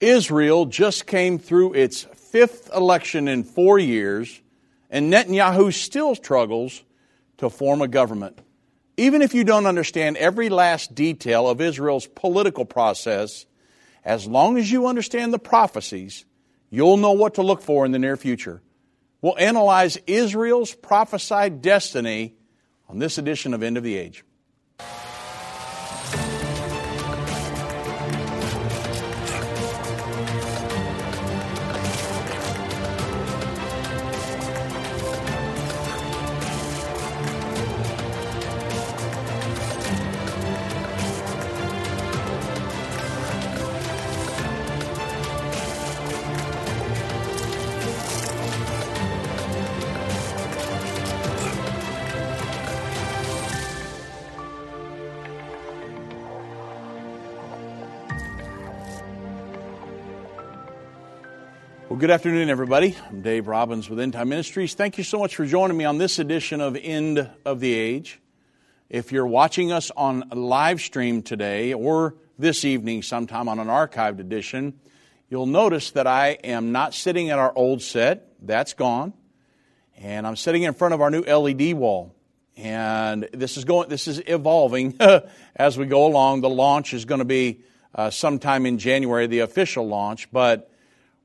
Israel just came through its fifth election in four years, and Netanyahu still struggles to form a government. Even if you don't understand every last detail of Israel's political process, as long as you understand the prophecies, you'll know what to look for in the near future. We'll analyze Israel's prophesied destiny on this edition of End of the Age. Well, good afternoon, everybody. I'm Dave Robbins with End Time Ministries. Thank you so much for joining me on this edition of End of the Age. If you're watching us on live stream today or this evening sometime on an archived edition, you'll notice that I am not sitting at our old set. That's gone. And I'm sitting in front of our new LED wall. And this is going, this is evolving as we go along. The launch is going to be uh, sometime in January, the official launch, but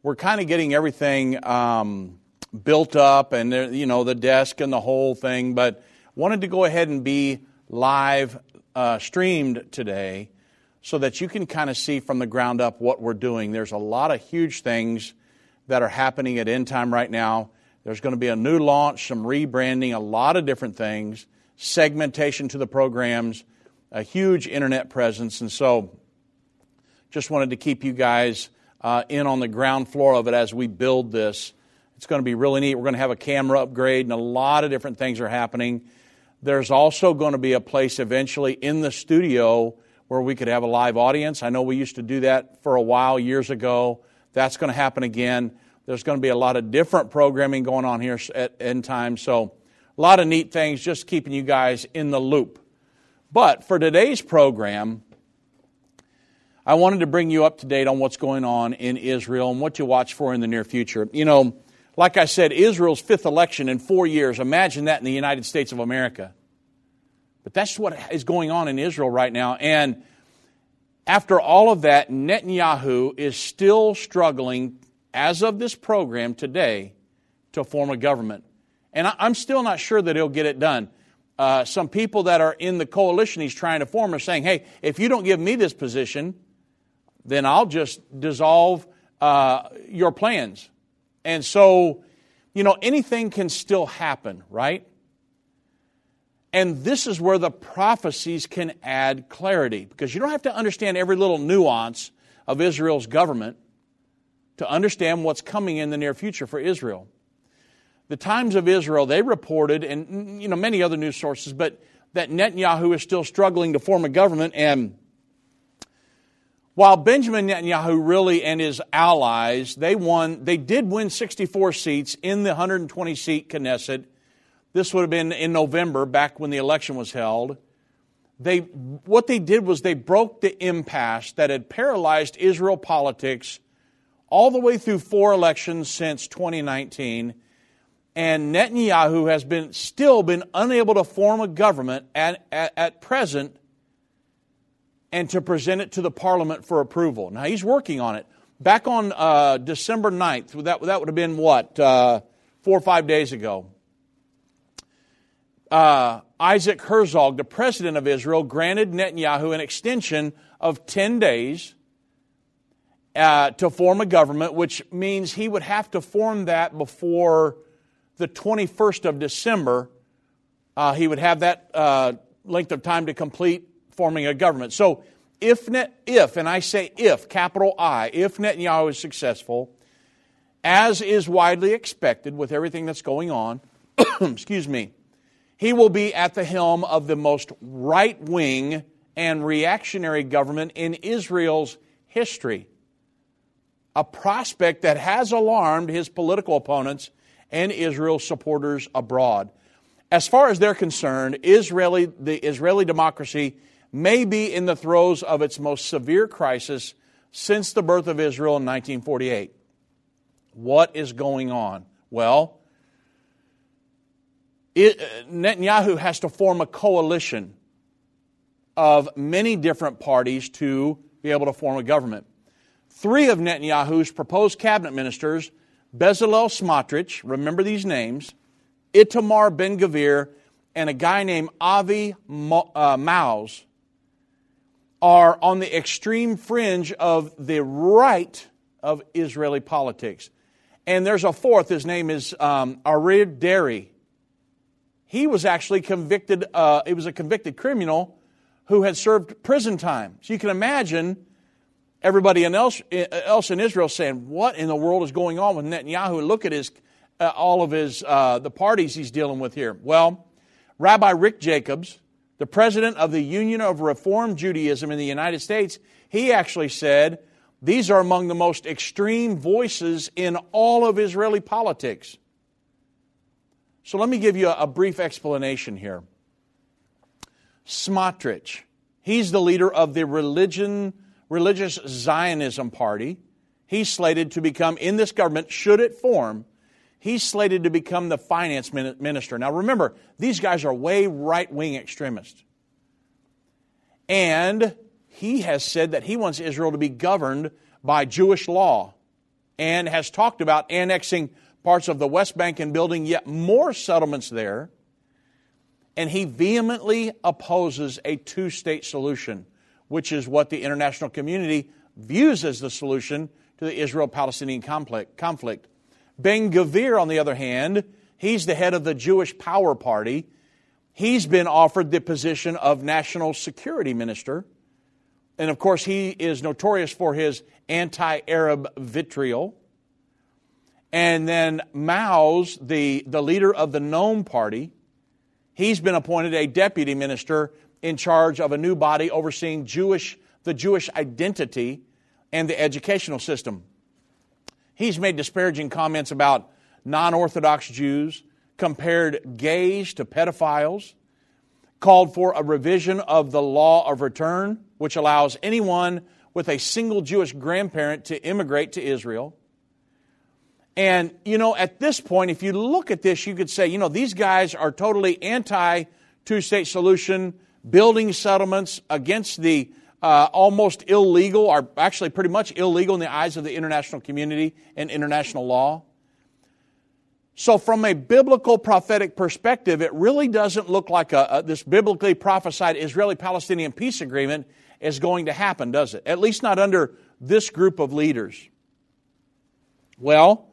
we're kind of getting everything um, built up and you know the desk and the whole thing but wanted to go ahead and be live uh, streamed today so that you can kind of see from the ground up what we're doing. There's a lot of huge things that are happening at end time right now. There's going to be a new launch some rebranding a lot of different things segmentation to the programs a huge internet presence and so just wanted to keep you guys uh, in on the ground floor of it as we build this. It's going to be really neat. We're going to have a camera upgrade, and a lot of different things are happening. There's also going to be a place eventually in the studio where we could have a live audience. I know we used to do that for a while years ago. That's going to happen again. There's going to be a lot of different programming going on here at end time. So, a lot of neat things, just keeping you guys in the loop. But for today's program, I wanted to bring you up to date on what's going on in Israel and what to watch for in the near future. You know, like I said, Israel's fifth election in four years. Imagine that in the United States of America. But that's what is going on in Israel right now. And after all of that, Netanyahu is still struggling, as of this program today, to form a government. And I'm still not sure that he'll get it done. Uh, some people that are in the coalition he's trying to form are saying, hey, if you don't give me this position, then I'll just dissolve uh, your plans. And so, you know, anything can still happen, right? And this is where the prophecies can add clarity because you don't have to understand every little nuance of Israel's government to understand what's coming in the near future for Israel. The Times of Israel, they reported, and you know, many other news sources, but that Netanyahu is still struggling to form a government and while Benjamin Netanyahu really and his allies, they won, they did win 64 seats in the 120 seat Knesset. This would have been in November, back when the election was held. They, what they did was they broke the impasse that had paralyzed Israel politics all the way through four elections since 2019. And Netanyahu has been, still been unable to form a government at, at, at present and to present it to the parliament for approval. Now, he's working on it. Back on uh, December 9th, that, that would have been what, uh, four or five days ago, uh, Isaac Herzog, the president of Israel, granted Netanyahu an extension of 10 days uh, to form a government, which means he would have to form that before the 21st of December. Uh, he would have that uh, length of time to complete forming a government. So if, Net, if, and I say if, capital I, if Netanyahu is successful, as is widely expected with everything that's going on, excuse me, he will be at the helm of the most right wing and reactionary government in Israel's history. A prospect that has alarmed his political opponents and Israel supporters abroad. As far as they're concerned, Israeli, the Israeli democracy may be in the throes of its most severe crisis since the birth of Israel in 1948. What is going on? Well, it, Netanyahu has to form a coalition of many different parties to be able to form a government. Three of Netanyahu's proposed cabinet ministers, Bezalel Smotrich, remember these names, Itamar Ben Gvir, and a guy named Avi uh, Maoz, are on the extreme fringe of the right of Israeli politics. And there's a fourth, his name is um, Aryeh Deri. He was actually convicted, uh, he was a convicted criminal who had served prison time. So you can imagine everybody else, else in Israel saying, What in the world is going on with Netanyahu? Look at his, uh, all of his, uh, the parties he's dealing with here. Well, Rabbi Rick Jacobs, the president of the Union of Reform Judaism in the United States, he actually said, these are among the most extreme voices in all of Israeli politics. So let me give you a, brief explanation here. Smotrich, he's the leader of the religion, religious Zionism party. He's slated to become, in this government, should it form, he's slated to become the finance minister. Now remember, these guys are way right wing extremists. And he has said that he wants Israel to be governed by Jewish law and has talked about annexing parts of the West Bank and building yet more settlements there. And he vehemently opposes a two state solution, which is what the international community views as the solution to the Israel Palestinian conflict. Ben Gvir, on the other hand, he's the head of the Jewish Power Party. He's been offered the position of national security minister. And of course, he is notorious for his anti Arab vitriol. And then Maoz, the, the leader of the Noam Party, he's been appointed a deputy minister in charge of a new body overseeing Jewish, the Jewish identity and the educational system. He's made disparaging comments about non Orthodox Jews, compared gays to pedophiles, called for a revision of the law of return, which allows anyone with a single Jewish grandparent to immigrate to Israel. And, you know, at this point, if you look at this, you could say, you know, these guys are totally anti two state solution, building settlements against the uh, almost illegal, or actually pretty much illegal in the eyes of the international community and international law. So, from a biblical prophetic perspective, it really doesn't look like a, a, this biblically prophesied Israeli Palestinian peace agreement is going to happen, does it? At least not under this group of leaders. Well,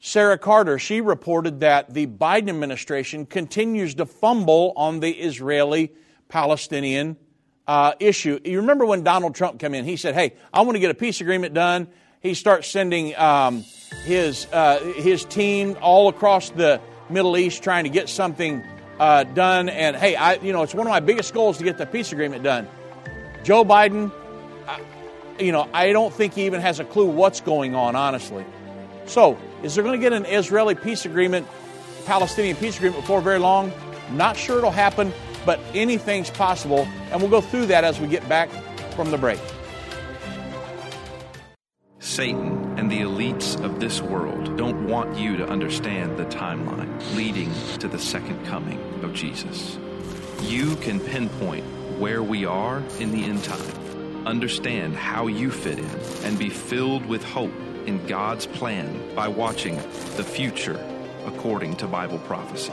Sarah Carter, she reported that the Biden administration continues to fumble on the Israeli Palestinian uh, issue. You remember when Donald Trump came in? He said, Hey, I want to get a peace agreement done. He starts sending. Um, his, uh, his team all across the Middle East trying to get something uh, done. And hey, I, you know, it's one of my biggest goals to get the peace agreement done. Joe Biden, I, you know, I don't think he even has a clue what's going on, honestly. So, is there going to get an Israeli peace agreement, Palestinian peace agreement before very long? Not sure it'll happen, but anything's possible. And we'll go through that as we get back from the break. Satan and the elites of this world don't want you to understand the timeline leading to the second coming of Jesus. You can pinpoint where we are in the end time, understand how you fit in, and be filled with hope in God's plan by watching The Future According to Bible Prophecy.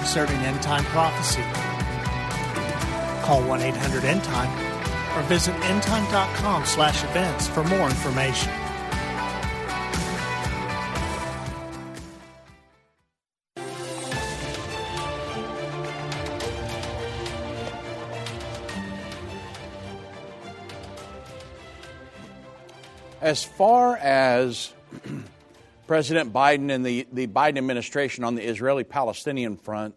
concerning end time prophecy. Call 1 800 End Time or visit endtime.com slash events for more information. As far as President Biden and the, the Biden administration on the Israeli Palestinian front,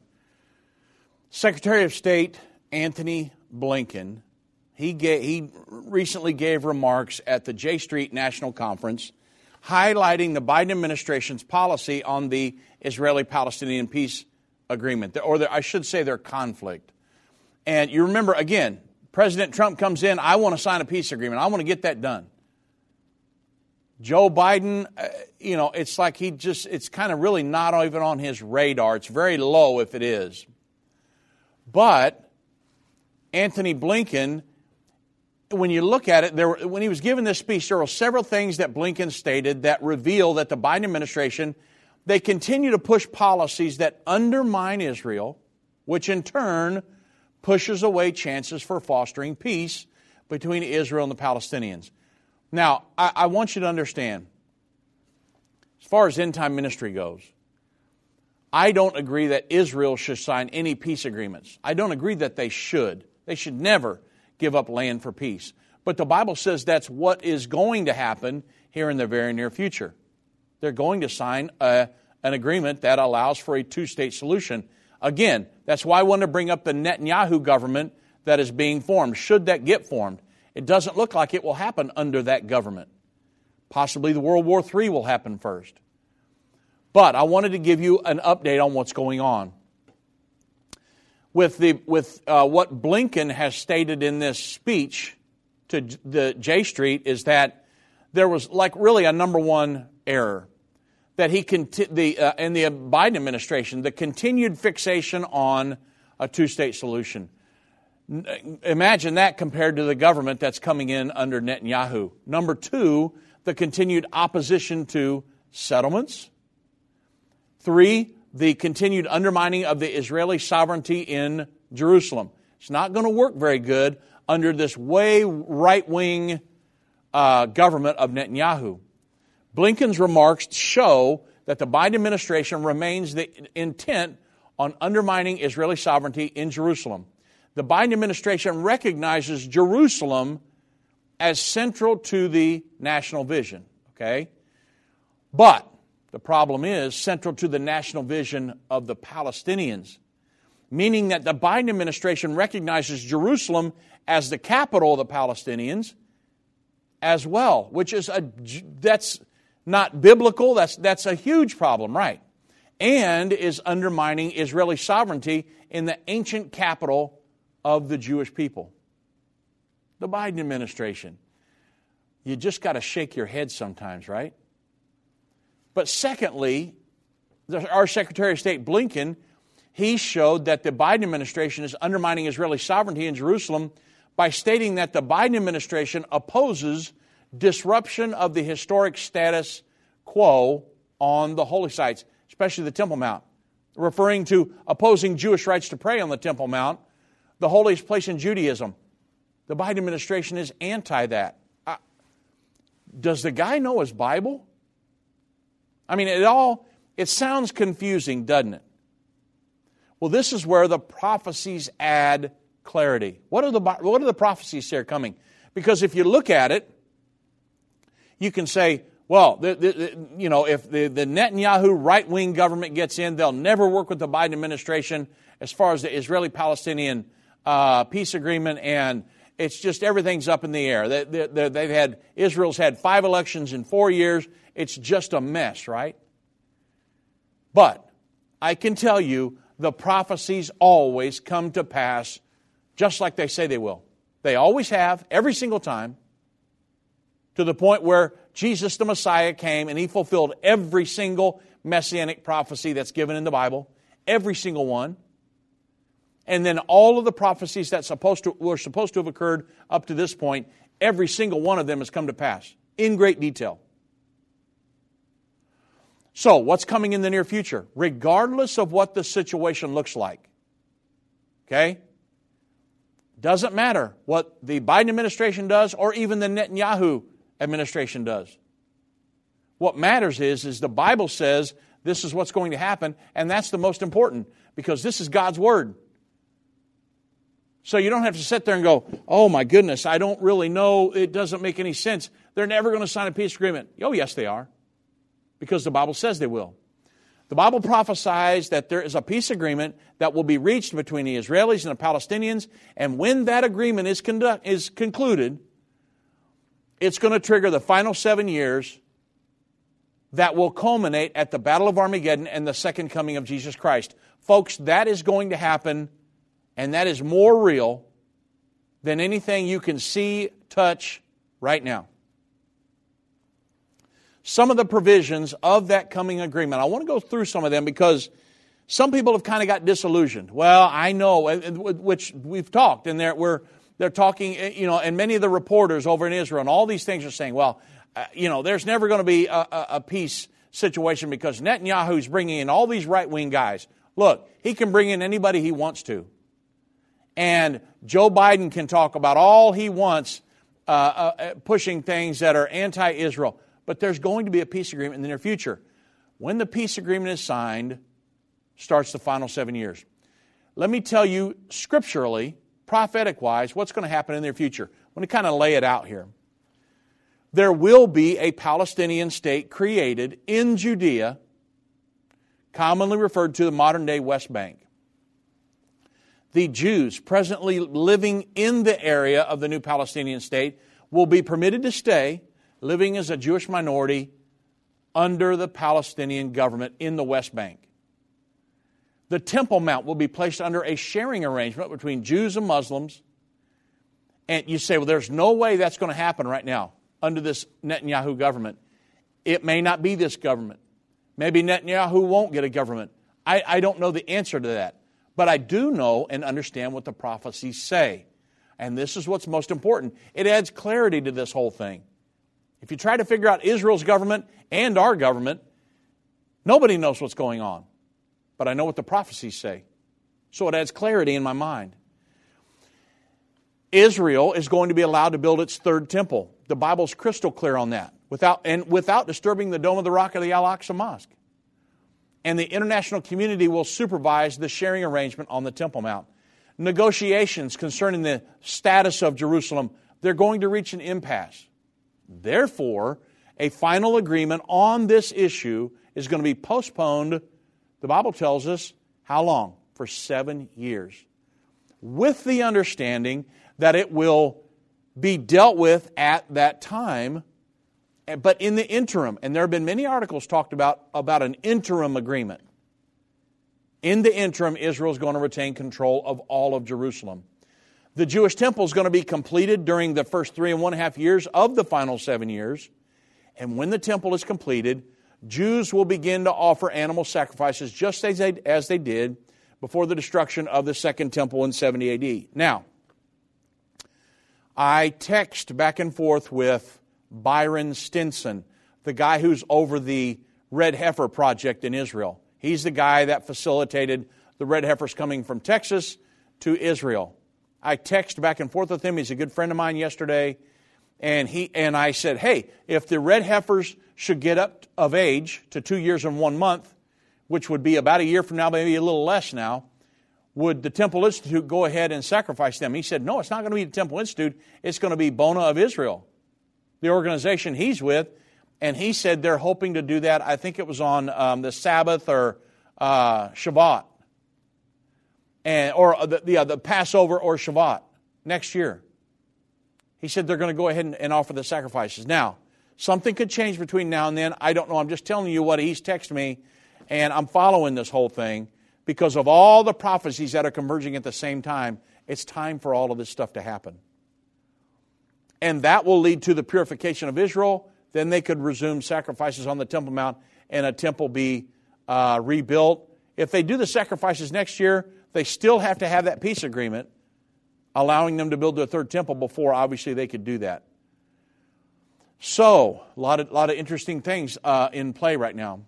Secretary of State Antony Blinken he, he recently gave remarks at the J Street National Conference highlighting the Biden administration's policy on the Israeli Palestinian peace agreement, or the, I should say their conflict. And you remember, again, President Trump comes in, I want to sign a peace agreement, I want to get that done. Joe Biden, uh, you know, it's like he just, it's kind of really not even on his radar. It's very low if it is. But Antony Blinken when you look at it, there, when he was given this speech, there were several things that Blinken stated that reveal that the Biden administration they continue to push policies that undermine Israel, which in turn pushes away chances for fostering peace between Israel and the Palestinians. Now, I, I want you to understand, as far as end time ministry goes, I don't agree that Israel should sign any peace agreements. I don't agree that they should. They should never give up land for peace. But the Bible says that's what is going to happen here in the very near future. They're going to sign a, an agreement that allows for a two state solution. Again, that's why I want to bring up the Netanyahu government that is being formed. Should that get formed, it doesn't look like it will happen under that government. Possibly the World War III will happen first. But I wanted to give you an update on what's going on with, the, with uh, what Blinken has stated in this speech to the J Street is that there was like really a number one error that he conti- the uh, in the Biden administration the continued fixation on a two-state solution. Imagine that compared to the government that's coming in under Netanyahu. Number two, the continued opposition to settlements. Three, the continued undermining of the Israeli sovereignty in Jerusalem. It's not going to work very good under this way right wing uh, government of Netanyahu. Blinken's remarks show that the Biden administration remains the intent on undermining Israeli sovereignty in Jerusalem. The Biden administration recognizes Jerusalem as central to the national vision, okay? But the problem is central to the national vision of the Palestinians, meaning that the Biden administration recognizes Jerusalem as the capital of the Palestinians as well, which is a that's not biblical, that's that's a huge problem, right? And is undermining Israeli sovereignty in the ancient capital of the Jewish people. The Biden administration. You just got to shake your head sometimes, right? But secondly, our Secretary of State Blinken, he showed that the Biden administration is undermining Israeli sovereignty in Jerusalem by stating that the Biden administration opposes disruption of the historic status quo on the holy sites, especially the Temple Mount, referring to opposing Jewish rights to pray on the Temple Mount, the holiest place in Judaism. The Biden administration is anti that. Does the guy know his Bible? I mean, it all, it sounds confusing, doesn't it? Well, this is where the prophecies add clarity. What are the, what are the prophecies here coming? Because if you look at it, you can say, well, the, the, you know, if the, the Netanyahu right wing government gets in, they'll never work with the Biden administration as far as the Israeli Palestinian uh, peace agreement, and it's just everything's up in the air. They, they, they've had, Israel's had five elections in four years. It's just a mess, right? But I can tell you the prophecies always come to pass just like they say they will. They always have, every single time, to the point where Jesus the Messiah came and he fulfilled every single messianic prophecy that's given in the Bible, every single one. And then all of the prophecies that supposed to, were supposed to have occurred up to this point, every single one of them has come to pass in great detail. So, what's coming in the near future? Regardless of what the situation looks like. Okay? Doesn't matter what the Biden administration does or even the Netanyahu administration does. What matters is, is the Bible says this is what's going to happen, and that's the most important because this is God's Word. So you don't have to sit there and go, oh my goodness, I don't really know, it doesn't make any sense. They're never going to sign a peace agreement. Oh, yes, they are because the Bible says they will. The Bible prophesies that there is a peace agreement that will be reached between the Israelis and the Palestinians, and when that agreement is, conduct, is concluded, it's going to trigger the final seven years that will culminate at the Battle of Armageddon and the second coming of Jesus Christ. Folks, that is going to happen, and that is more real than anything you can see, touch right now some of the provisions of that coming agreement. I want to go through some of them because some people have kind of got disillusioned. Well, I know, which we've talked, and they're, we're, they're talking, eh, you know, and many of the reporters over in Israel and all these things are saying, well, uh, you know, there's never going to be a, a, a peace situation because Netanyahu's bringing in all these right wing guys. Look, he can bring in anybody he wants to. And Joe Biden can talk about all he wants, uh, uh, pushing things that are anti Israel but there's going to be a peace agreement in the near future. When the peace agreement is signed, starts the final seven years. Let me tell you scripturally, prophetic wise, what's going to happen in the near future. Going to kind of lay it out here. There will be a Palestinian state created in Judea, commonly referred to the modern day West Bank. The Jews presently living in the area of the new Palestinian state will be permitted to stay living as a Jewish minority under the Palestinian government in the West Bank. The Temple Mount will be placed under a sharing arrangement between Jews and Muslims. And you say, well, there's no way that's going to happen right now under this Netanyahu government. It may not be this government. Maybe Netanyahu won't get a government. I, I don't know the answer to that. But I do know and understand what the prophecies say. And this is what's most important. It adds clarity to this whole thing. If you try to figure out Israel's government and our government, nobody knows what's going on. But I know what the prophecies say. So it adds clarity in my mind. Israel is going to be allowed to build its third temple. The Bible's crystal clear on that. Without, and without disturbing the Dome of the Rock of the Al Aqsa Mosque. And the international community will supervise the sharing arrangement on the Temple Mount. Negotiations concerning the status of Jerusalem, they're going to reach an impasse. Therefore, a final agreement on this issue is going to be postponed, the Bible tells us, how long? For seven years. With the understanding that it will be dealt with at that time, but in the interim, and there have been many articles talked about, about an interim agreement. In the interim, Israel is going to retain control of all of Jerusalem. The Jewish temple is going to be completed during the first three and one half years of the final seven years. And when the temple is completed, Jews will begin to offer animal sacrifices just as they, as they did before the destruction of the second temple in 70 AD. Now, I text back and forth with Byron Stinson, the guy who's over the Red Heifer Project in Israel. He's the guy that facilitated the red heifers coming from Texas to Israel. I text back and forth with him. He's a good friend of mine yesterday. And, he, and I said, hey, if the red heifers should get up of age to two years and one month, which would be about a year from now, maybe a little less now, would the Temple Institute go ahead and sacrifice them? He said, no, it's not going to be the Temple Institute. It's going to be Boneh of Israel, the organization he's with. And he said they're hoping to do that. I think it was on um, the Sabbath or uh, Shabbat and, or the, the, uh, the Passover or Shabbat next year. He said they're going to go ahead and, and offer the sacrifices. Now, something could change between now and then. I don't know. I'm just telling you what he's texted me. And I'm following this whole thing because of all the prophecies that are converging at the same time. It's time for all of this stuff to happen. And that will lead to the purification of Israel. Then they could resume sacrifices on the Temple Mount and a temple be uh, rebuilt. If they do the sacrifices next year, they still have to have that peace agreement allowing them to build their third temple before obviously they could do that. So, a lot of, lot of interesting things uh, in play right now.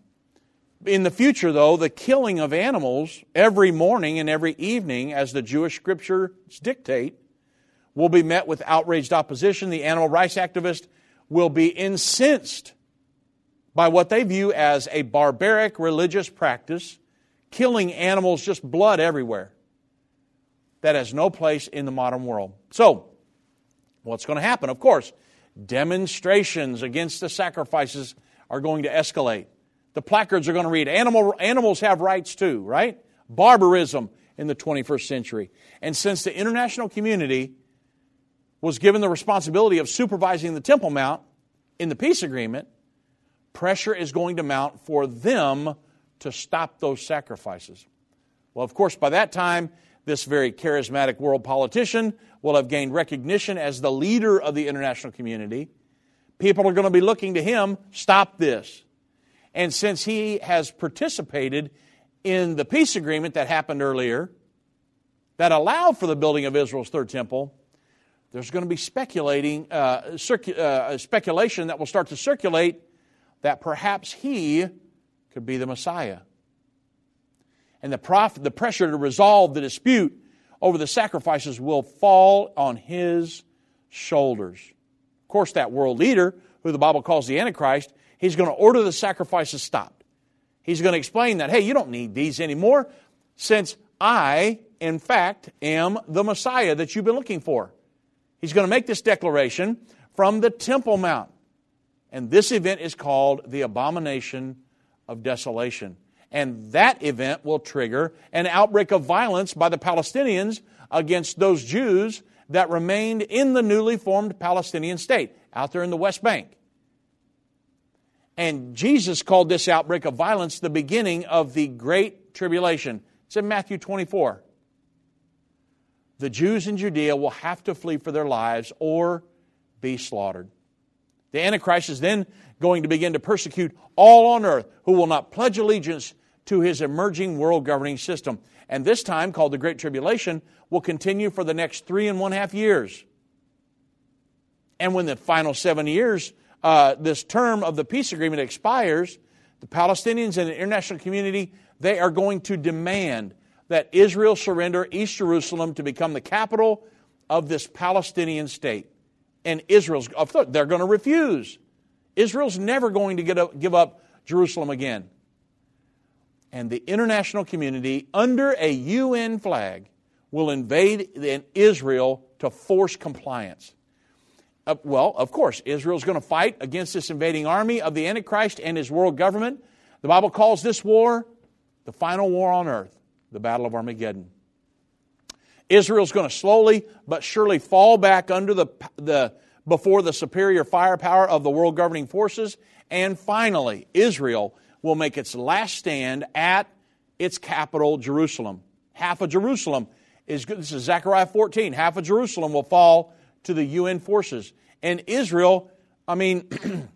In the future, though, the killing of animals every morning and every evening, as the Jewish scriptures dictate, will be met with outraged opposition. The animal rights activist will be incensed by what they view as a barbaric religious practice, killing animals, just blood everywhere. That has no place in the modern world. So, what's going to happen? Of course, demonstrations against the sacrifices are going to escalate. The placards are going to read, Animal, animals have rights too, right? Barbarism in the 21st century. And since the international community was given the responsibility of supervising the Temple Mount in the peace agreement, pressure is going to mount for them to stop those sacrifices. Well, of course, by that time, this very charismatic world politician will have gained recognition as the leader of the international community. People are going to be looking to him, stop this. And since he has participated in the peace agreement that happened earlier, that allowed for the building of Israel's third temple, there's going to be speculating, uh, circu- uh, speculation that will start to circulate that perhaps he could be the Messiah. And the, prof- the pressure to resolve the dispute over the sacrifices will fall on his shoulders. Of course, that world leader, who the Bible calls the Antichrist, He's going to order the sacrifices stopped. He's going to explain that, hey, you don't need these anymore since I, in fact, am the Messiah that you've been looking for. He's going to make this declaration from the Temple Mount. And this event is called the Abomination of Desolation. And that event will trigger an outbreak of violence by the Palestinians against those Jews that remained in the newly formed Palestinian state out there in the West Bank. And Jesus called this outbreak of violence the beginning of the Great Tribulation. It's in Matthew 24. The Jews in Judea will have to flee for their lives or be slaughtered. The Antichrist is then going to begin to persecute all on earth who will not pledge allegiance to his emerging world governing system. And this time, called the Great Tribulation, will continue for the next three and one half years. And when the final seven years uh, this term of the peace agreement expires, the Palestinians and the international community, they are going to demand that Israel surrender East Jerusalem to become the capital of this Palestinian state. And Israel's, they're going to refuse. Israel's never going to give up Jerusalem again. And the international community, under a UN flag, will invade Israel to force compliance. Uh, well, of course, Israel's going to fight against this invading army of the Antichrist and his world government. The Bible calls this war the final war on earth, the Battle of Armageddon. Israel's going to slowly but surely fall back under the, the before the superior firepower of the world governing forces, and finally, Israel will make its last stand at its capital, Jerusalem. Half of Jerusalem is this is Zechariah 14. Half of Jerusalem will fall to the UN forces. And Israel, I mean,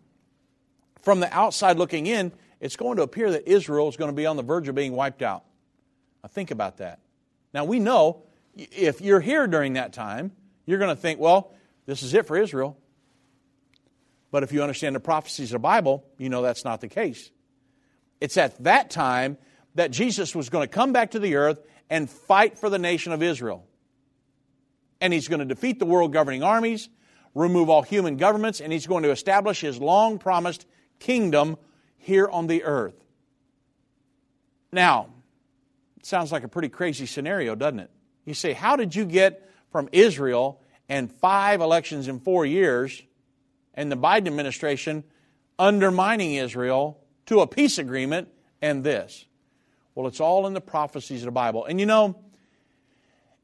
from the outside looking in, it's going to appear that Israel is going to be on the verge of being wiped out. Think about that. Now, we know if you're here during that time, you're going to think, well, this is it for Israel. But if you understand the prophecies of the Bible, you know that's not the case. It's at that time that Jesus was going to come back to the earth and fight for the nation of Israel and he's going to defeat the world governing armies, remove all human governments, and he's going to establish his long promised kingdom here on the earth. Now, sounds like a pretty crazy scenario, doesn't it? You say, how did you get from Israel and five elections in four years and the Biden administration undermining Israel to a peace agreement and this? Well, it's all in the prophecies of the Bible. And you know,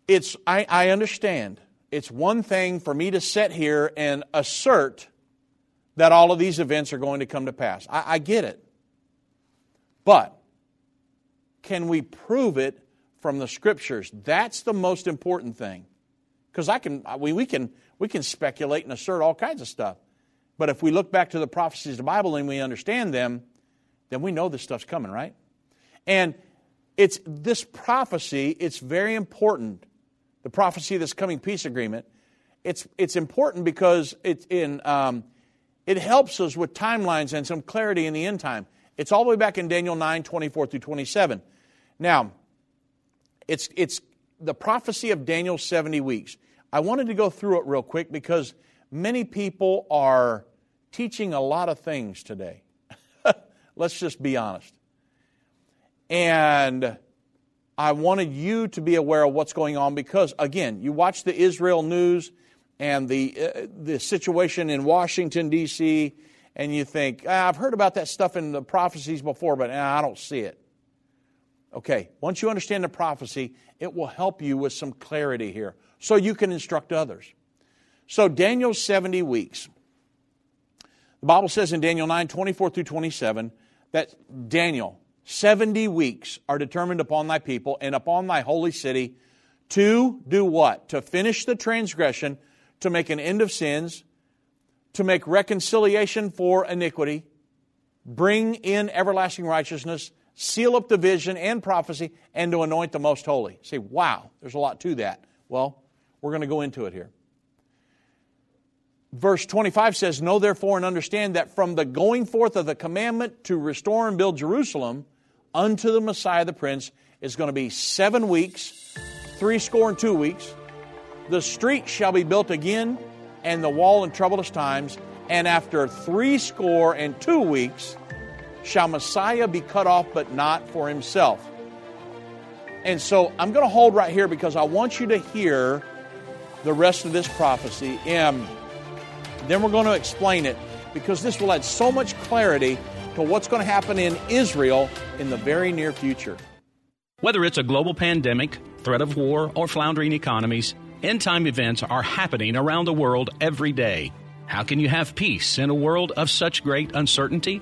it's, I, I understand. It's one thing for me to sit here and assert that all of these events are going to come to pass. I, I get it. But can we prove it from the scriptures? That's the most important thing. Because I can, we, we, can, we can speculate and assert all kinds of stuff. But if we look back to the prophecies of the Bible and we understand them, then we know this stuff's coming, right? And it's this prophecy, it's very important. The prophecy of this coming peace agreement. It's, it's important because it's in, um, it helps us with timelines and some clarity in the end time. It's all the way back in Daniel 9, 24 through 27. Now, it's, it's the prophecy of Daniel's 70 weeks. I wanted to go through it real quick because many people are teaching a lot of things today. Let's just be honest. And I wanted you to be aware of what's going on because, again, you watch the Israel news and the, uh, the situation in Washington, D.C., and you think, ah, I've heard about that stuff in the prophecies before, but ah, I don't see it. Okay, once you understand the prophecy, it will help you with some clarity here so you can instruct others. So, Daniel's 70 weeks. The Bible says in Daniel 9 24 through 27 that Daniel, 70 weeks are determined upon thy people and upon thy holy city to do what? To finish the transgression, to make an end of sins, to make reconciliation for iniquity, bring in everlasting righteousness, seal up the vision and prophecy, and to anoint the most holy. Say, wow, there's a lot to that. Well, we're going to go into it here. Verse 25 says, Know therefore and understand that from the going forth of the commandment to restore and build Jerusalem unto the Messiah the Prince is going to be seven weeks, three score and two weeks. The street shall be built again, and the wall in troublous times. And after three score and two weeks shall Messiah be cut off, but not for himself. And so I'm going to hold right here because I want you to hear the rest of this prophecy. And then we're going to explain it because this will add so much clarity to what's going to happen in Israel in the very near future. Whether it's a global pandemic, threat of war, or floundering economies, end time events are happening around the world every day. How can you have peace in a world of such great uncertainty?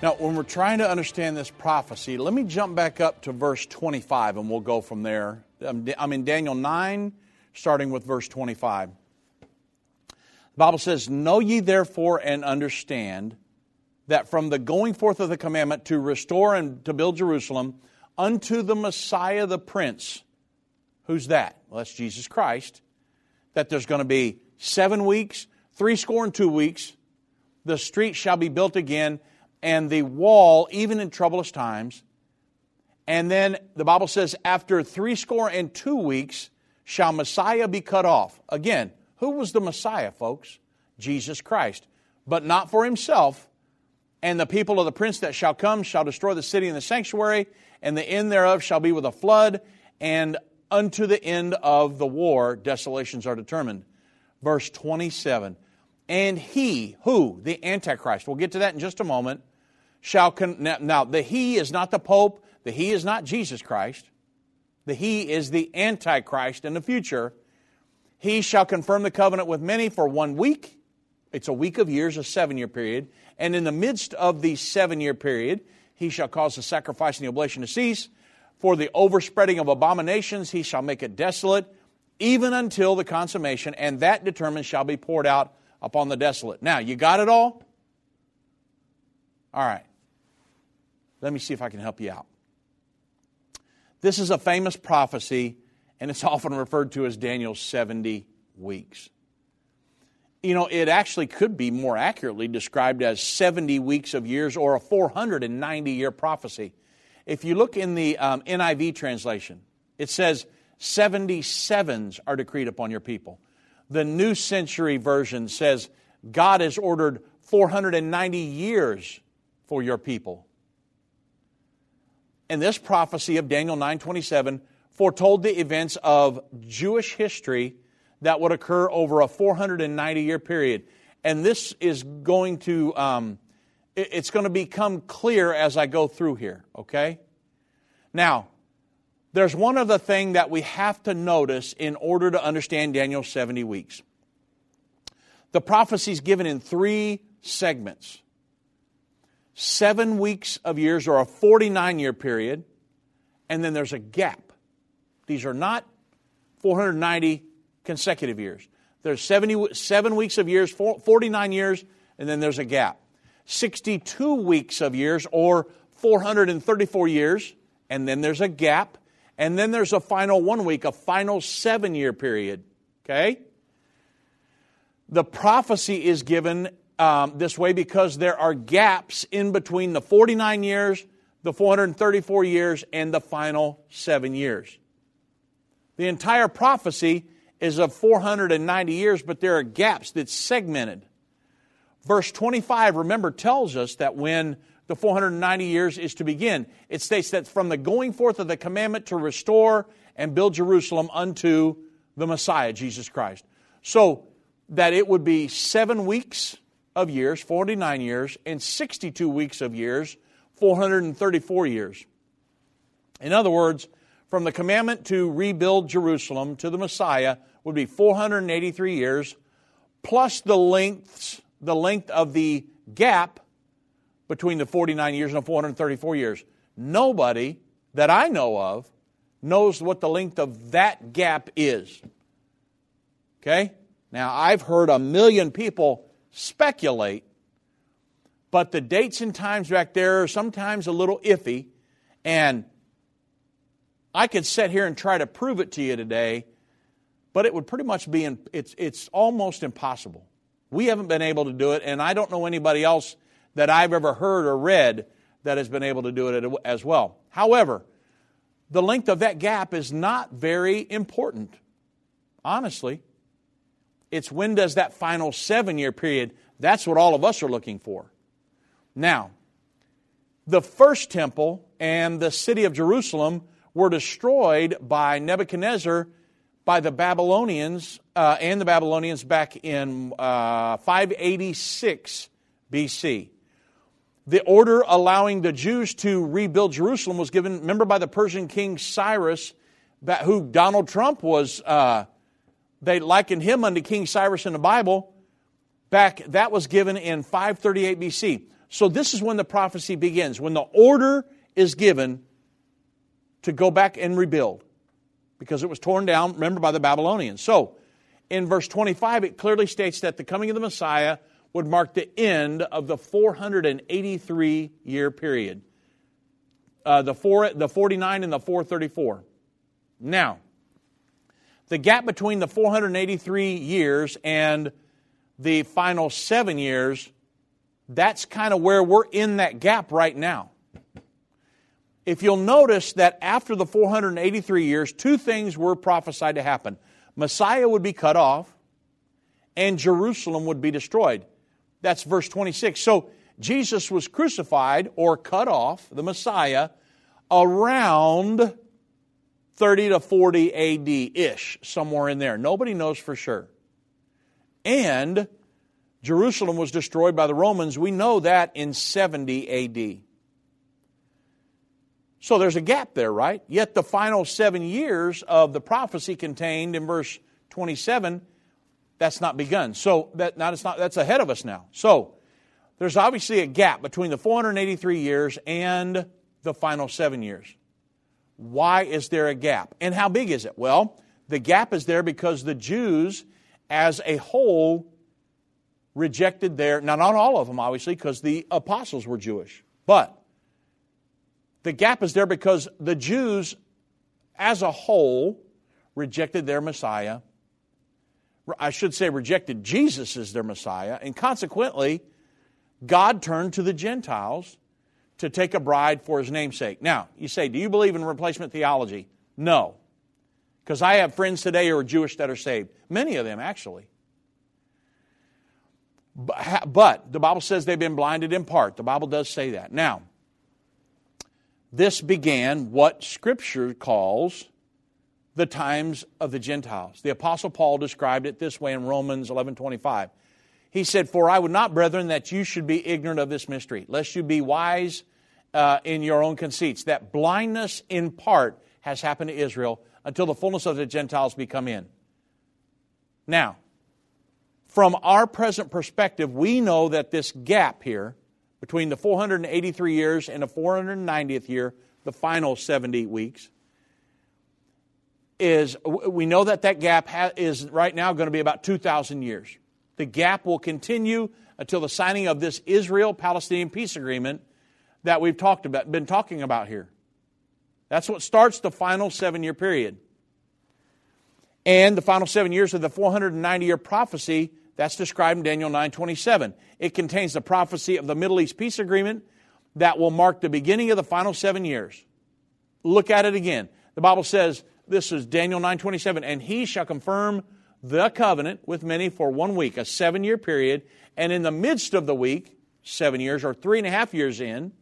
Now, when we're trying to understand this prophecy, let me jump back up to verse 25 and we'll go from there. Um, I'm in Daniel 9, starting with verse 25. The Bible says, Know ye therefore and understand that from the going forth of the commandment to restore and to build Jerusalem unto the Messiah the Prince, who's that? Well, that's Jesus Christ. That there's going to be seven weeks, three score and two weeks. The street shall be built again and the wall, even in troublous times. And then the Bible says, after three score and two weeks shall Messiah be cut off. Again, who was the Messiah, folks? Jesus Christ. But not for himself. And the people of the prince that shall come shall destroy the city and the sanctuary, and the end thereof shall be with a flood, and unto the end of the war, desolations are determined. Verse 27. And he, who? The Antichrist. We'll get to that in just a moment. Shall con- now, the he is not the Pope, the he is not Jesus Christ. The he is the Antichrist in the future. He shall confirm the covenant with many for one week. It's a week of years, a seven year period. And in the midst of the seven year period, he shall cause the sacrifice and the oblation to cease. For the overspreading of abominations, he shall make it desolate, even until the consummation, and that determined shall be poured out upon the desolate. Now, you got it all? All right. Let me see if I can help you out. This is a famous prophecy, and it's often referred to as Daniel's 70 weeks. You know, it actually could be more accurately described as 70 weeks of years or a 490 year prophecy. If you look in the um, NIV translation, it says 77s are decreed upon your people. The New Century Version says God has ordered 490 years for your people. And this prophecy of Daniel 9:27 foretold the events of Jewish history that would occur over a 490 year period. And this is going to, um, it's going to become clear as I go through here, okay? Now, there's one other thing that we have to notice in order to understand Daniel's 70 weeks. The prophecy is given in three segments seven weeks of years or a 49 year period, and then there's a gap. These are not 490 consecutive years. There's 70, seven weeks of years, 49 years, and then there's a gap. 62 weeks of years or 434 years, and then there's a gap. And then there's a final one week, a final seven year period. Okay? The prophecy is given um, this way because there are gaps in between the 49 years, the 434 years, and the final seven years. The entire prophecy is of 490 years, but there are gaps that's segmented. Verse 25, remember, tells us that when the 490 years is to begin, it states that from the going forth of the commandment to restore and build Jerusalem unto the Messiah, Jesus Christ. So that it would be seven weeks of years, 49 years, and 62 weeks of years, 434 years. In other words, from the commandment to rebuild Jerusalem to the Messiah would be 483 years, plus the lengths, the length of the gap between the 49 years and the 434 years. Nobody that I know of knows what the length of that gap is. Okay? Now, I've heard a million people speculate, but the dates and times back there are sometimes a little iffy, and I could sit here and try to prove it to you today, but it would pretty much be, in, it's, it's almost impossible. We haven't been able to do it, and I don't know anybody else that I've ever heard or read that has been able to do it as well. However, the length of that gap is not very important, honestly. It's when does that final seven year period, that's what all of us are looking for. Now, the first temple and the city of Jerusalem were destroyed by Nebuchadnezzar by the Babylonians uh, and the Babylonians back in uh, 586 BC. The order allowing the Jews to rebuild Jerusalem was given, remember, by the Persian king Cyrus, who Donald Trump was uh, they likened him unto King Cyrus in the Bible. Back, that was given in 538 BC. So this is when the prophecy begins, when the order is given to go back and rebuild because it was torn down, remember, by the Babylonians. So in verse 25, it clearly states that the coming of the Messiah would mark the end of the 483 year period. Uh, the, four, the 49 and the 434. Now, the gap between the 483 years and the final seven years, that's kind of where we're in that gap right now. If you'll notice that after the 483 years, two things were prophesied to happen Messiah would be cut off, and Jerusalem would be destroyed. That's verse 26. So Jesus was crucified or cut off, the Messiah, around 30 to 40 AD ish, somewhere in there. Nobody knows for sure. And Jerusalem was destroyed by the Romans. We know that in 70 AD. So there's a gap there, right? Yet the final seven years of the prophecy contained in verse 27, that's not begun. So that not, it's not, that's ahead of us now. So there's obviously a gap between the 483 years and the final seven years. Why is there a gap? And how big is it? Well, the gap is there because the Jews as a whole rejected their, now not all of them obviously, because the apostles were Jewish, but the gap is there because the Jews as a whole rejected their Messiah. I should say, rejected Jesus as their Messiah, and consequently, God turned to the Gentiles to take a bride for his namesake. Now, you say, do you believe in replacement theology? No. Because I have friends today who are Jewish that are saved. Many of them, actually. But the Bible says they've been blinded in part. The Bible does say that. Now, this began what Scripture calls the times of the Gentiles. The Apostle Paul described it this way in Romans 11 25. He said, For I would not, brethren, that you should be ignorant of this mystery, lest you be wise uh, in your own conceits. That blindness in part has happened to Israel until the fullness of the Gentiles be come in. Now, from our present perspective, we know that this gap here between the 483 years and the 490th year, the final 70 weeks, is we know that that gap is right now going to be about 2,000 years. The gap will continue until the signing of this Israel Palestinian peace agreement that we've talked about, been talking about here. That's what starts the final seven year period. And the final seven years of the 490 year prophecy that's described in Daniel 9:27. It contains the prophecy of the Middle East peace agreement that will mark the beginning of the final 7 years. Look at it again. The Bible says this is Daniel 9:27 and he shall confirm the covenant with many for one week, a seven year period, and in the midst of the week, seven years or three and a half years in,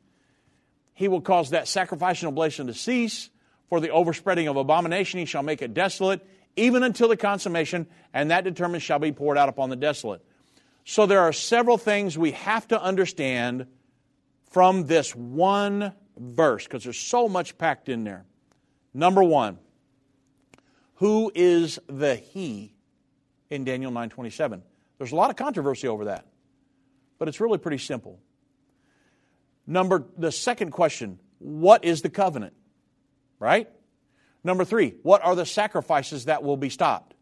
he will cause that sacrificial oblation to cease. For the overspreading of abomination, he shall make it desolate even until the consummation, and that determined shall be poured out upon the desolate. So there are several things we have to understand from this one verse, because there's so much packed in there. Number one, who is the he in Daniel 9:27? There's a lot of controversy over that, but it's really pretty simple. Number the second question, what is the covenant? Right? Number three, what are the sacrifices that will be stopped?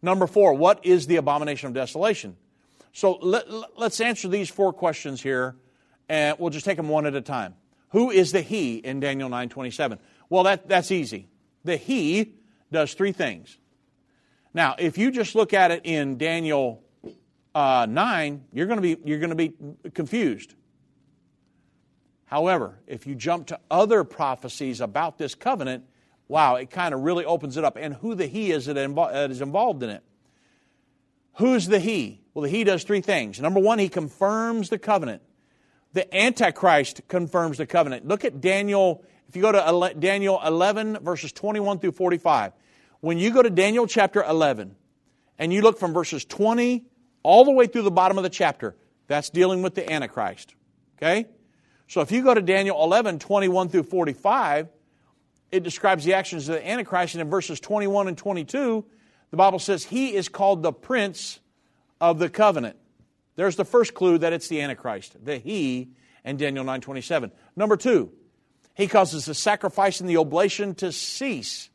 Number four, what is the abomination of desolation? So let, us answer these four questions here, and we'll just take them one at a time. Who is the He in Daniel 9:27? Well, that, that's easy. The He does three things. Now, if you just look at it in Daniel uh, 9, you're going to be you're going to be confused. However, if you jump to other prophecies about this covenant, wow, it kind of really opens it up. And who the He is that is involved in it. Who's the He? Well, the He does three things. Number one, He confirms the covenant. The Antichrist confirms the covenant. Look at Daniel, if you go to Daniel 11, verses 21 through 45. When you go to Daniel chapter 11, and you look from verses 20 all the way through the bottom of the chapter, that's dealing with the Antichrist. Okay? So if you go to Daniel 11, 21 through 45, it describes the actions of the Antichrist. And in verses 21 and 22, the Bible says he is called the prince of the covenant. There's the first clue that it's the Antichrist, the he, and Daniel 9.27. Number two, he causes the sacrifice and the oblation to cease.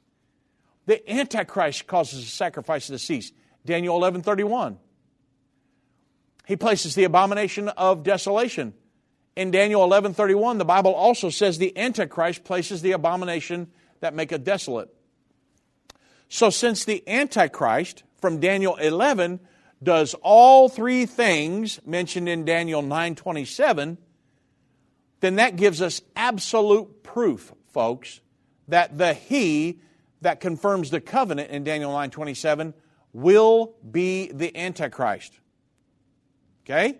The Antichrist causes the sacrifice to cease. Daniel 11.31. He places the abomination of desolation in Daniel 11:31, the Bible also says the Antichrist places the abomination that maketh desolate. So since the Antichrist from Daniel 11 does all three things mentioned in Daniel 9:27, then that gives us absolute proof, folks, that the he that confirms the covenant in Daniel 9:27 will be the Antichrist. Okay?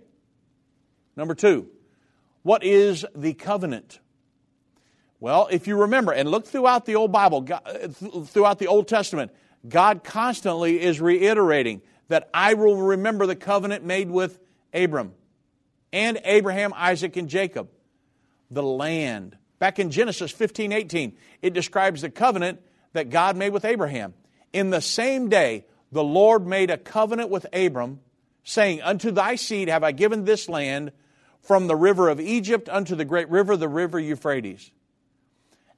Number 2, what is the covenant? Well, if you remember, and look throughout the old Bible, uh, throughout the Old Testament, God constantly is reiterating that I will remember the covenant made with Abram and Abraham, Isaac, and Jacob. The land. Back in Genesis 15 18, it describes the covenant that God made with Abraham. In the same day, the Lord made a covenant with Abram, saying, Unto thy seed have I given this land from the river of Egypt unto the great river, the river Euphrates.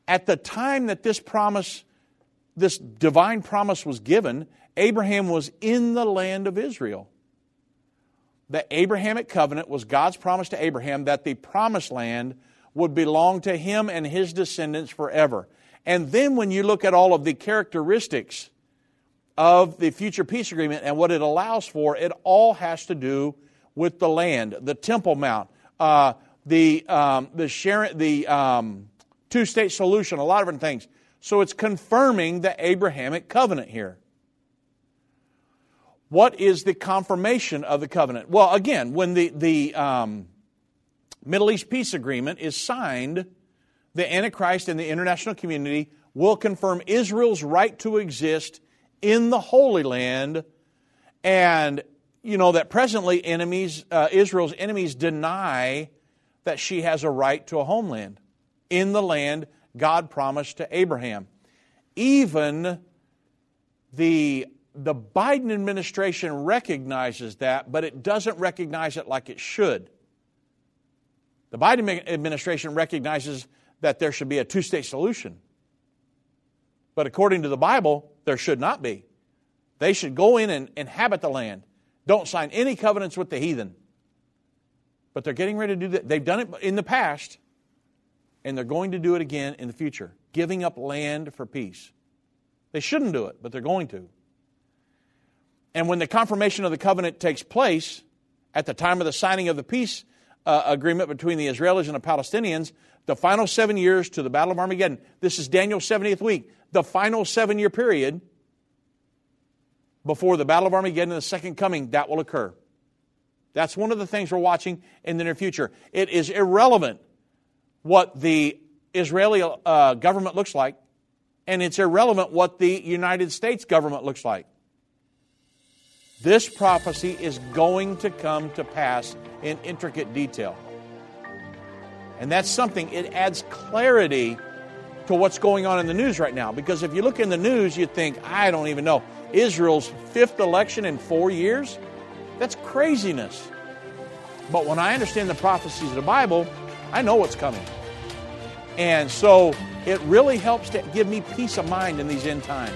At the time that this promise, this divine promise was given, Abraham was in the land of Israel. The Abrahamic covenant was God's promise to Abraham that the promised land would belong to him and his descendants forever. And then when you look at all of the characteristics of the future peace agreement and what it allows for, it all has to do with the land, the Temple Mount, uh, the um, the, sharing, the um, two state solution, a lot of different things. So it's confirming the Abrahamic covenant here. What is the confirmation of the covenant? Well, again, when the, the um, Middle East peace agreement is signed, the Antichrist and the international community will confirm Israel's right to exist in the Holy Land. And you know that presently enemies uh, israel's enemies deny that she has a right to a homeland in the land god promised to abraham. Even the the biden administration recognizes that but it doesn't recognize it like it should. The biden administration recognizes that there should be a two-state solution but according to the bible there should not be they should go in and inhabit the land don't sign any covenants with the heathen. But they're getting ready to do that. They've done it in the past, and they're going to do it again in the future, giving up land for peace. They shouldn't do it, but they're going to. And when the confirmation of the covenant takes place, at the time of the signing of the peace uh, agreement between the Israelis and the Palestinians, the final seven years to the Battle of Armageddon, this is Daniel's 70th week, the final seven year period before the Battle of Armageddon and the second coming, that will occur. That's one of the things we're watching in the near future. It is irrelevant what the Israeli uh, government looks like, and it's irrelevant what the United States government looks like. This prophecy is going to come to pass in intricate detail. And that's something, it adds clarity to what's going on in the news right now. Because if you look in the news, you think, I don't even know. Israel's fifth election in four years? That's craziness. But when I understand the prophecies of the Bible, I know what's coming. And so it really helps to give me peace of mind in these end times.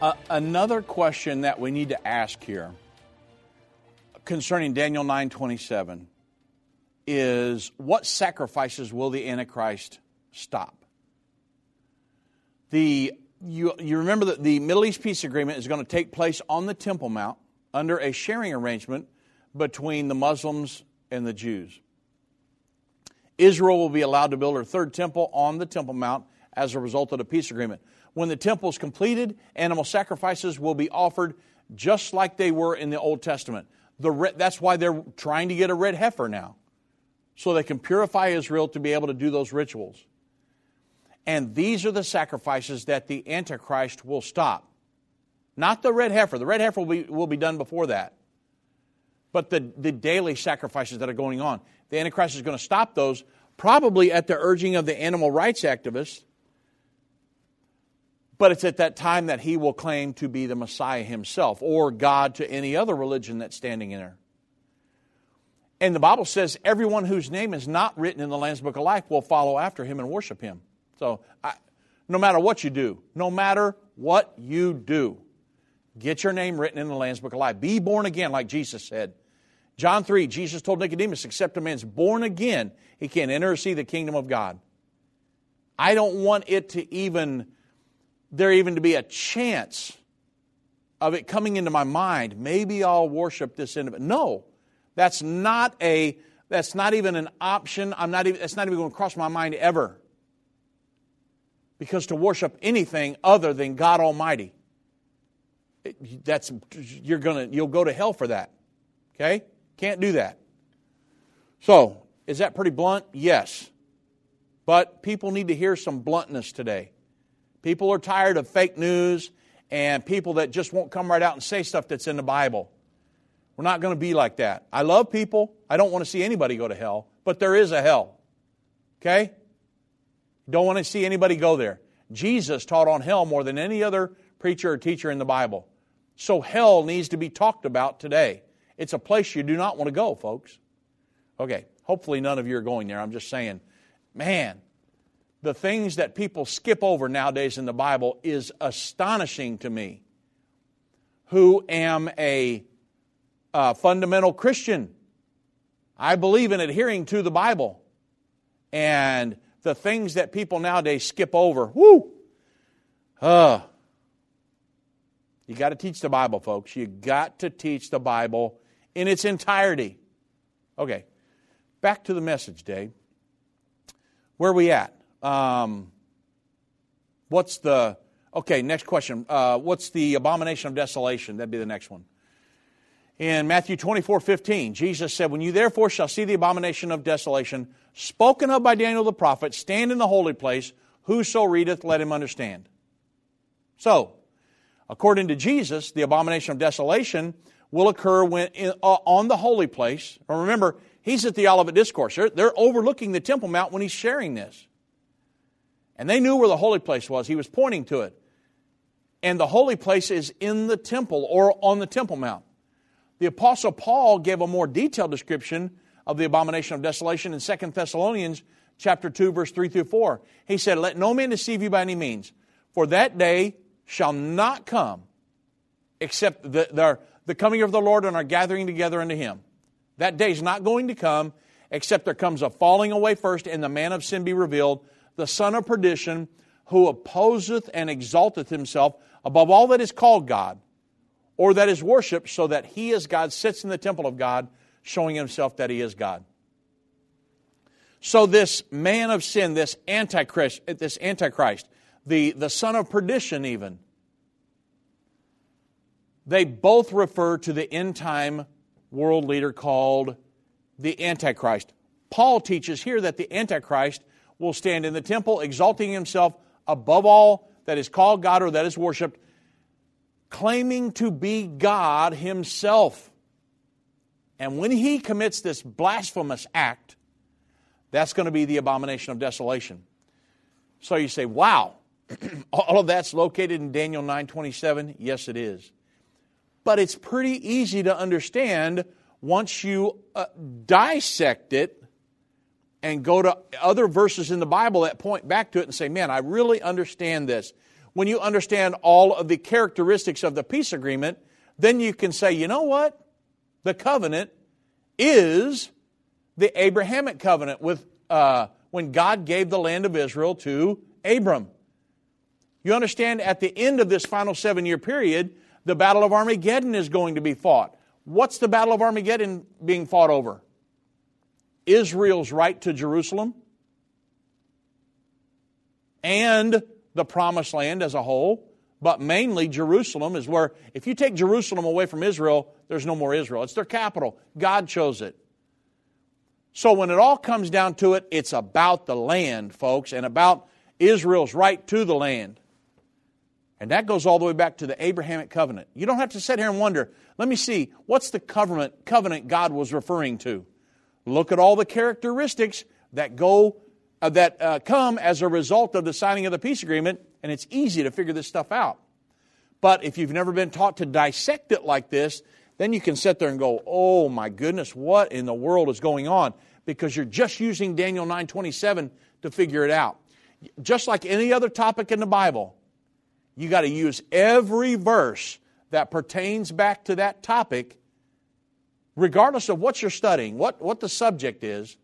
Uh, another question that we need to ask here concerning Daniel 9:27 is what sacrifices will the antichrist stop? The you, you remember that the Middle East peace agreement is going to take place on the Temple Mount under a sharing arrangement between the Muslims and the Jews. Israel will be allowed to build her third temple on the Temple Mount as a result of the peace agreement. When the temple is completed, animal sacrifices will be offered just like they were in the Old Testament. The, that's why they're trying to get a red heifer now, so they can purify Israel to be able to do those rituals. And these are the sacrifices that the Antichrist will stop. Not the red heifer. The red heifer will be, will be done before that. But the, the daily sacrifices that are going on. The Antichrist is going to stop those, probably at the urging of the animal rights activists. But it's at that time that he will claim to be the Messiah himself or God to any other religion that's standing in there. And the Bible says everyone whose name is not written in the Lamb's Book of Life will follow after him and worship him. So, I, no matter what you do, no matter what you do, get your name written in the Lamb's Book of Life. Be born again, like Jesus said. John 3, Jesus told Nicodemus, except a man's born again, he can't enter or see the kingdom of God. I don't want it to even, there even to be a chance of it coming into my mind. Maybe I'll worship this individual. No, that's not a, that's not even an option. I'm not even, that's not even going to cross my mind ever. Because to worship anything other than God Almighty, that's, you're gonna, you'll go to hell for that. Okay? Can't do that. So, is that pretty blunt? Yes. But people need to hear some bluntness today. People are tired of fake news and people that just won't come right out and say stuff that's in the Bible. We're not going to be like that. I love people. I don't want to see anybody go to hell, but there is a hell. Okay? Don't want to see anybody go there. Jesus taught on hell more than any other preacher or teacher in the Bible. So hell needs to be talked about today. It's a place you do not want to go, folks. Okay, hopefully none of you are going there. I'm just saying, man, the things that people skip over nowadays in the Bible is astonishing to me, who am a, a fundamental Christian. I believe in adhering to the Bible. And the things that people nowadays skip over, whoo, uh, you got to teach the Bible, folks. You got to teach the Bible in its entirety. Okay, back to the message, Dave. Where are we at? Um, what's the, okay, next question. Uh, what's the abomination of desolation? That'd be the next one. In Matthew 24 15, Jesus said, When you therefore shall see the abomination of desolation, spoken of by Daniel the prophet, stand in the holy place, whoso readeth, let him understand. So, according to Jesus, the abomination of desolation will occur when, in, uh, on the holy place. remember, he's at the Olivet Discourse. They're, they're overlooking the Temple Mount when he's sharing this. And they knew where the holy place was. He was pointing to it. And the holy place is in the temple or on the Temple Mount. The Apostle Paul gave a more detailed description of the abomination of desolation in 2 Thessalonians chapter 2, verse 3 through 4. He said, Let no man deceive you by any means, for that day shall not come except the, the, the coming of the Lord and our gathering together unto him. That day is not going to come except there comes a falling away first and the man of sin be revealed, the son of perdition, who opposeth and exalteth himself above all that is called God or that is worshiped, so that he as God sits in the temple of God, showing himself that he is God. So this man of sin, this antichrist, this antichrist, the, the son of perdition even, they both refer to the end time world leader called the Antichrist. Paul teaches here that the Antichrist will stand in the temple, exalting himself above all that is called God or that is worshiped, claiming to be God himself. And when he commits this blasphemous act, that's going to be the abomination of desolation. So you say, wow, all of that's located in Daniel 9:27? Yes, it is but it's pretty easy to understand once you uh, dissect it and go to other verses in the Bible that point back to it and say, man, I really understand this. When you understand all of the characteristics of the peace agreement, then you can say, you know what? The covenant is the Abrahamic covenant with uh, when God gave the land of Israel to Abram. You understand at the end of this final seven year period, the Battle of Armageddon is going to be fought. What's the Battle of Armageddon being fought over? Israel's right to Jerusalem and the Promised Land as a whole, but mainly Jerusalem is where, if you take Jerusalem away from Israel, there's no more Israel. It's their capital. God chose it. So when it all comes down to it, it's about the land, folks, and about Israel's right to the land. And that goes all the way back to the Abrahamic covenant. You don't have to sit here and wonder, let me see, what's the covenant, covenant God was referring to? Look at all the characteristics that go uh, that uh, come as a result of the signing of the peace agreement, and it's easy to figure this stuff out. But if you've never been taught to dissect it like this, then you can sit there and go, "Oh my goodness, what in the world is going on?" Because you're just using Daniel 9:27 to figure it out. Just like any other topic in the Bible, you got to use every verse that pertains back to that topic, regardless of what you're studying, what, what the subject is.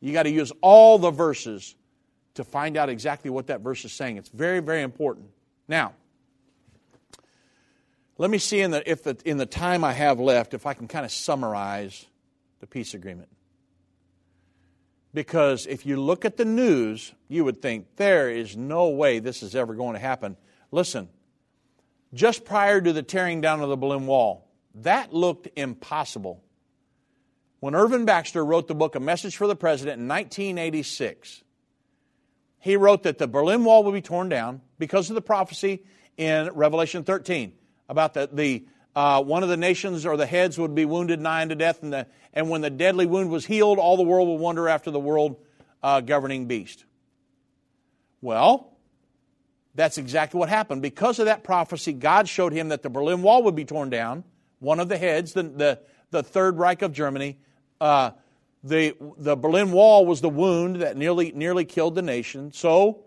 You got to use all the verses to find out exactly what that verse is saying. It's very, very important. Now, let me see in the, if the, in the time I have left if I can kind of summarize the peace agreement. Because if you look at the news, you would think there is no way this is ever going to happen. Listen, just prior to the tearing down of the Berlin Wall, that looked impossible. When Irvin Baxter wrote the book A Message for the President in 1986, he wrote that the Berlin Wall would be torn down because of the prophecy in Revelation 13 about the, the uh, one of the nations or the heads would be wounded nigh unto death, and, the, and when the deadly wound was healed, all the world would wonder after the world uh, governing beast. Well, that's exactly what happened. Because of that prophecy, God showed him that the Berlin Wall would be torn down. One of the heads, the, the, the Third Reich of Germany, uh, the, the Berlin Wall was the wound that nearly, nearly killed the nation. So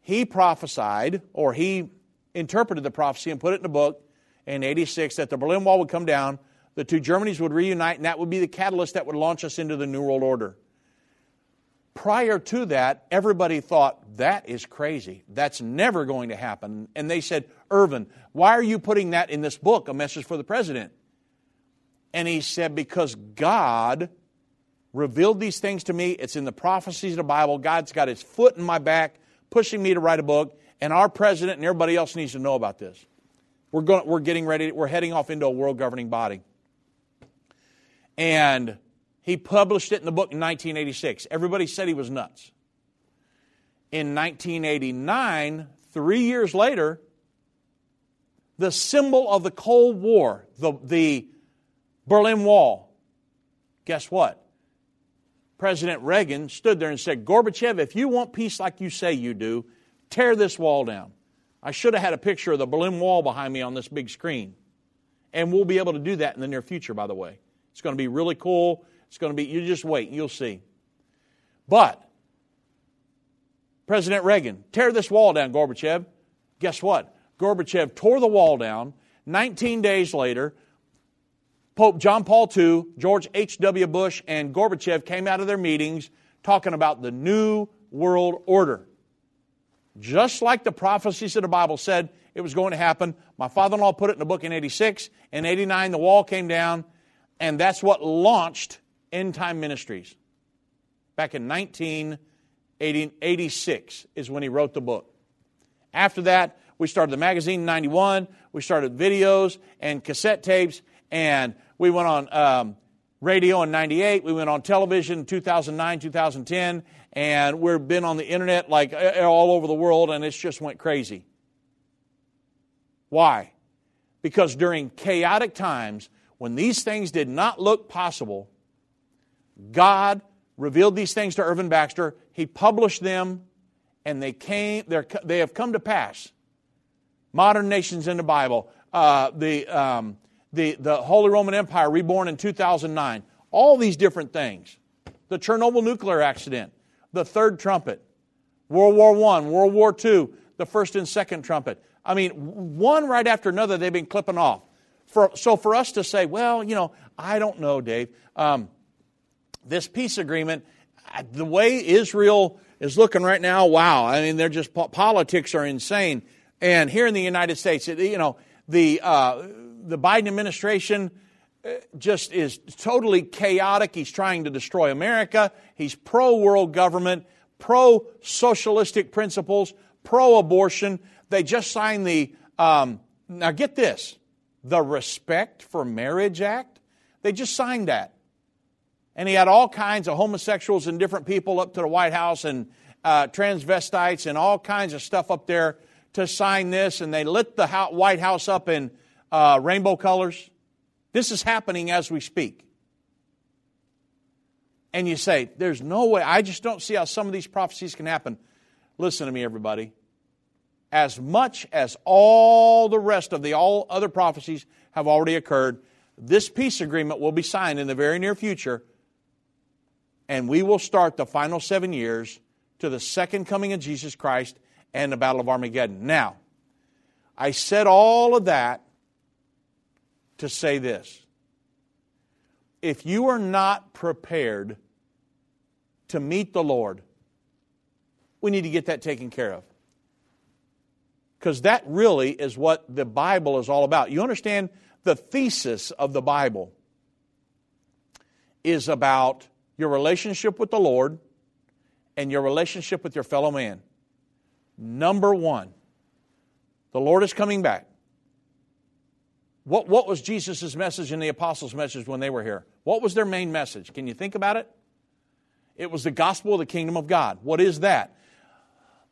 he prophesied, or he interpreted the prophecy and put it in a book in 86 that the Berlin Wall would come down, the two Germanys would reunite, and that would be the catalyst that would launch us into the New World Order. Prior to that, everybody thought, that is crazy. That's never going to happen. And they said, Irvin, why are you putting that in this book, A Message for the President? And he said, because God revealed these things to me. It's in the prophecies of the Bible. God's got his foot in my back, pushing me to write a book, and our president and everybody else needs to know about this. We're, going, we're getting ready, we're heading off into a world governing body. And he published it in the book in 1986. Everybody said he was nuts. In 1989, three years later, the symbol of the Cold War, the, the Berlin Wall, guess what? President Reagan stood there and said, Gorbachev, if you want peace like you say you do, tear this wall down. I should have had a picture of the Berlin Wall behind me on this big screen. And we'll be able to do that in the near future, by the way. It's going to be really cool. It's going to be, you just wait you'll see. But, President Reagan, tear this wall down, Gorbachev. Guess what? Gorbachev tore the wall down. 19 days later, Pope John Paul II, George H.W. Bush, and Gorbachev came out of their meetings talking about the New World Order. Just like the prophecies of the Bible said it was going to happen. My father in law put it in a book in 86. In 89, the wall came down, and that's what launched End Time Ministries. Back in 1986 is when he wrote the book. After that, we started the magazine in 91. We started videos and cassette tapes, and we went on um, radio in 98. We went on television in 2009, 2010, and we've been on the internet like all over the world, and it's just went crazy. Why? Because during chaotic times, when these things did not look possible, God revealed these things to Irvin Baxter. He published them, and they came. They have come to pass. Modern nations in the Bible, uh, the, um, the the Holy Roman Empire reborn in 2009. All these different things. The Chernobyl nuclear accident the third trumpet, World War I, World War II, the first and second trumpet. I mean, one right after another, they've been clipping off. For, so for us to say, well, you know, I don't know, Dave, um, this peace agreement, the way Israel is looking right now, wow. I mean, they're just politics are insane. And here in the United States, you know, the uh, the Biden administration just is totally chaotic. He's trying to destroy America. He's pro world government, pro socialistic principles, pro abortion. They just signed the, um, now get this, the Respect for Marriage Act. They just signed that. And he had all kinds of homosexuals and different people up to the White House and uh, transvestites and all kinds of stuff up there to sign this and they lit the White House up in uh, rainbow colors. This is happening as we speak. And you say, There's no way, I just don't see how some of these prophecies can happen. Listen to me, everybody. As much as all the rest of the all other prophecies have already occurred, this peace agreement will be signed in the very near future, and we will start the final seven years to the second coming of Jesus Christ and the Battle of Armageddon. Now, I said all of that to say this. If you are not prepared to meet the Lord, we need to get that taken care of. Because that really is what the Bible is all about. You understand the thesis of the Bible is about your relationship with the Lord and your relationship with your fellow man. Number one, the Lord is coming back. What, what was Jesus' message and the apostles' message when they were here? What was their main message? Can you think about it? It was the gospel of the kingdom of God. What is that?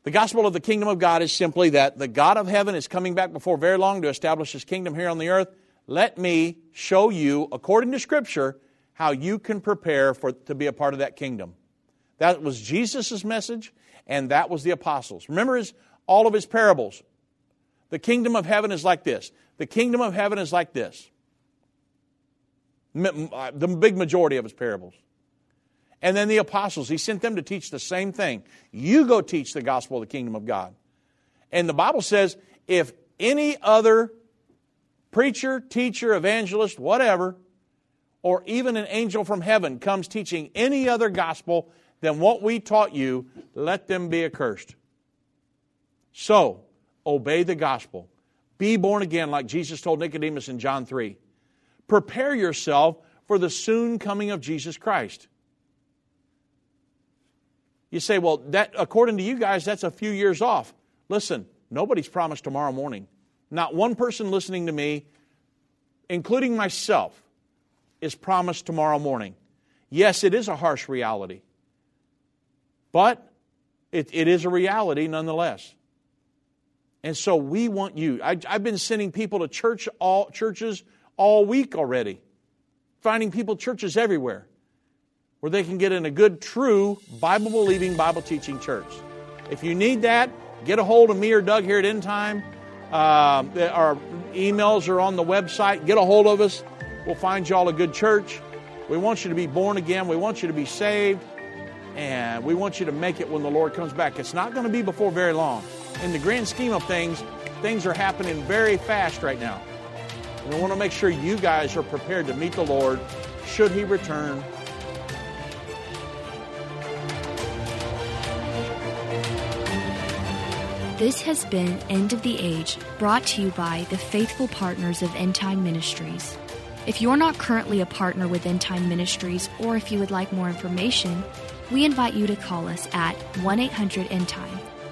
The gospel of the kingdom of God is simply that the God of heaven is coming back before very long to establish his kingdom here on the earth. Let me show you, according to Scripture, how you can prepare for, to be a part of that kingdom. That was Jesus' message, and that was the apostles. Remember his, all of his parables. The kingdom of heaven is like this. The kingdom of heaven is like this. Uh, the big majority of his parables. And then the apostles, he sent them to teach the same thing. You go teach the gospel of the kingdom of God. And the Bible says if any other preacher, teacher, evangelist, whatever, or even an angel from heaven comes teaching any other gospel than what we taught you, let them be accursed. So, obey the gospel. Be born again, like Jesus told Nicodemus in John 3. Prepare yourself for the soon coming of Jesus Christ. You say, well, that according to you guys, that's a few years off. Listen, nobody's promised tomorrow morning. Not one person listening to me, including myself, is promised tomorrow morning. Yes, it is a harsh reality, but it, it is a reality nonetheless. And so we want you. I, have been sending people to church all, churches all week already, finding people churches everywhere where they can get in a good, true, Bible believing, Bible teaching church. If you need that, get a hold of me or Doug here at End Time. Uh, our emails are on the website. Get a hold of us. We'll find y'all a good church. We want you to be born again. We want you to be saved. And we want you to make it when the Lord comes back. It's not going to be before very long. In the grand scheme of things, things are happening very fast right now. And we want to make sure you guys are prepared to meet the Lord should He return This has been End of the Age, brought to you by the faithful partners of End Time Ministries. If you're not currently a partner with End Time Ministries, or if you would like more information, we invite you to call us at 1 800 End Time.